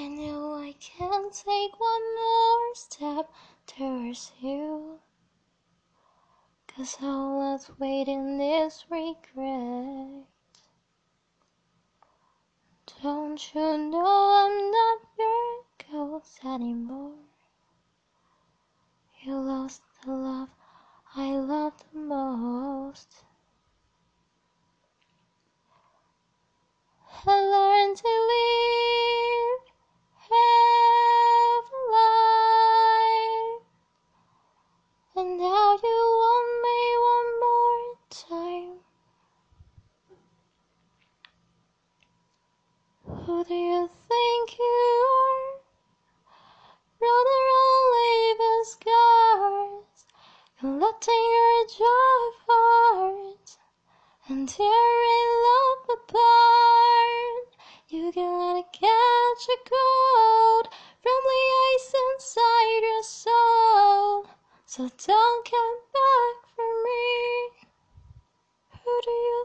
I know I can't take one more step towards you. Cause all that's waiting is regret. Don't you know I'm not your ghost anymore? Who do you think you are? Running around leaving scars, and letting your joy apart, and tearing love apart. You it catch a cold from the ice inside your soul. So don't come back for me. Who do you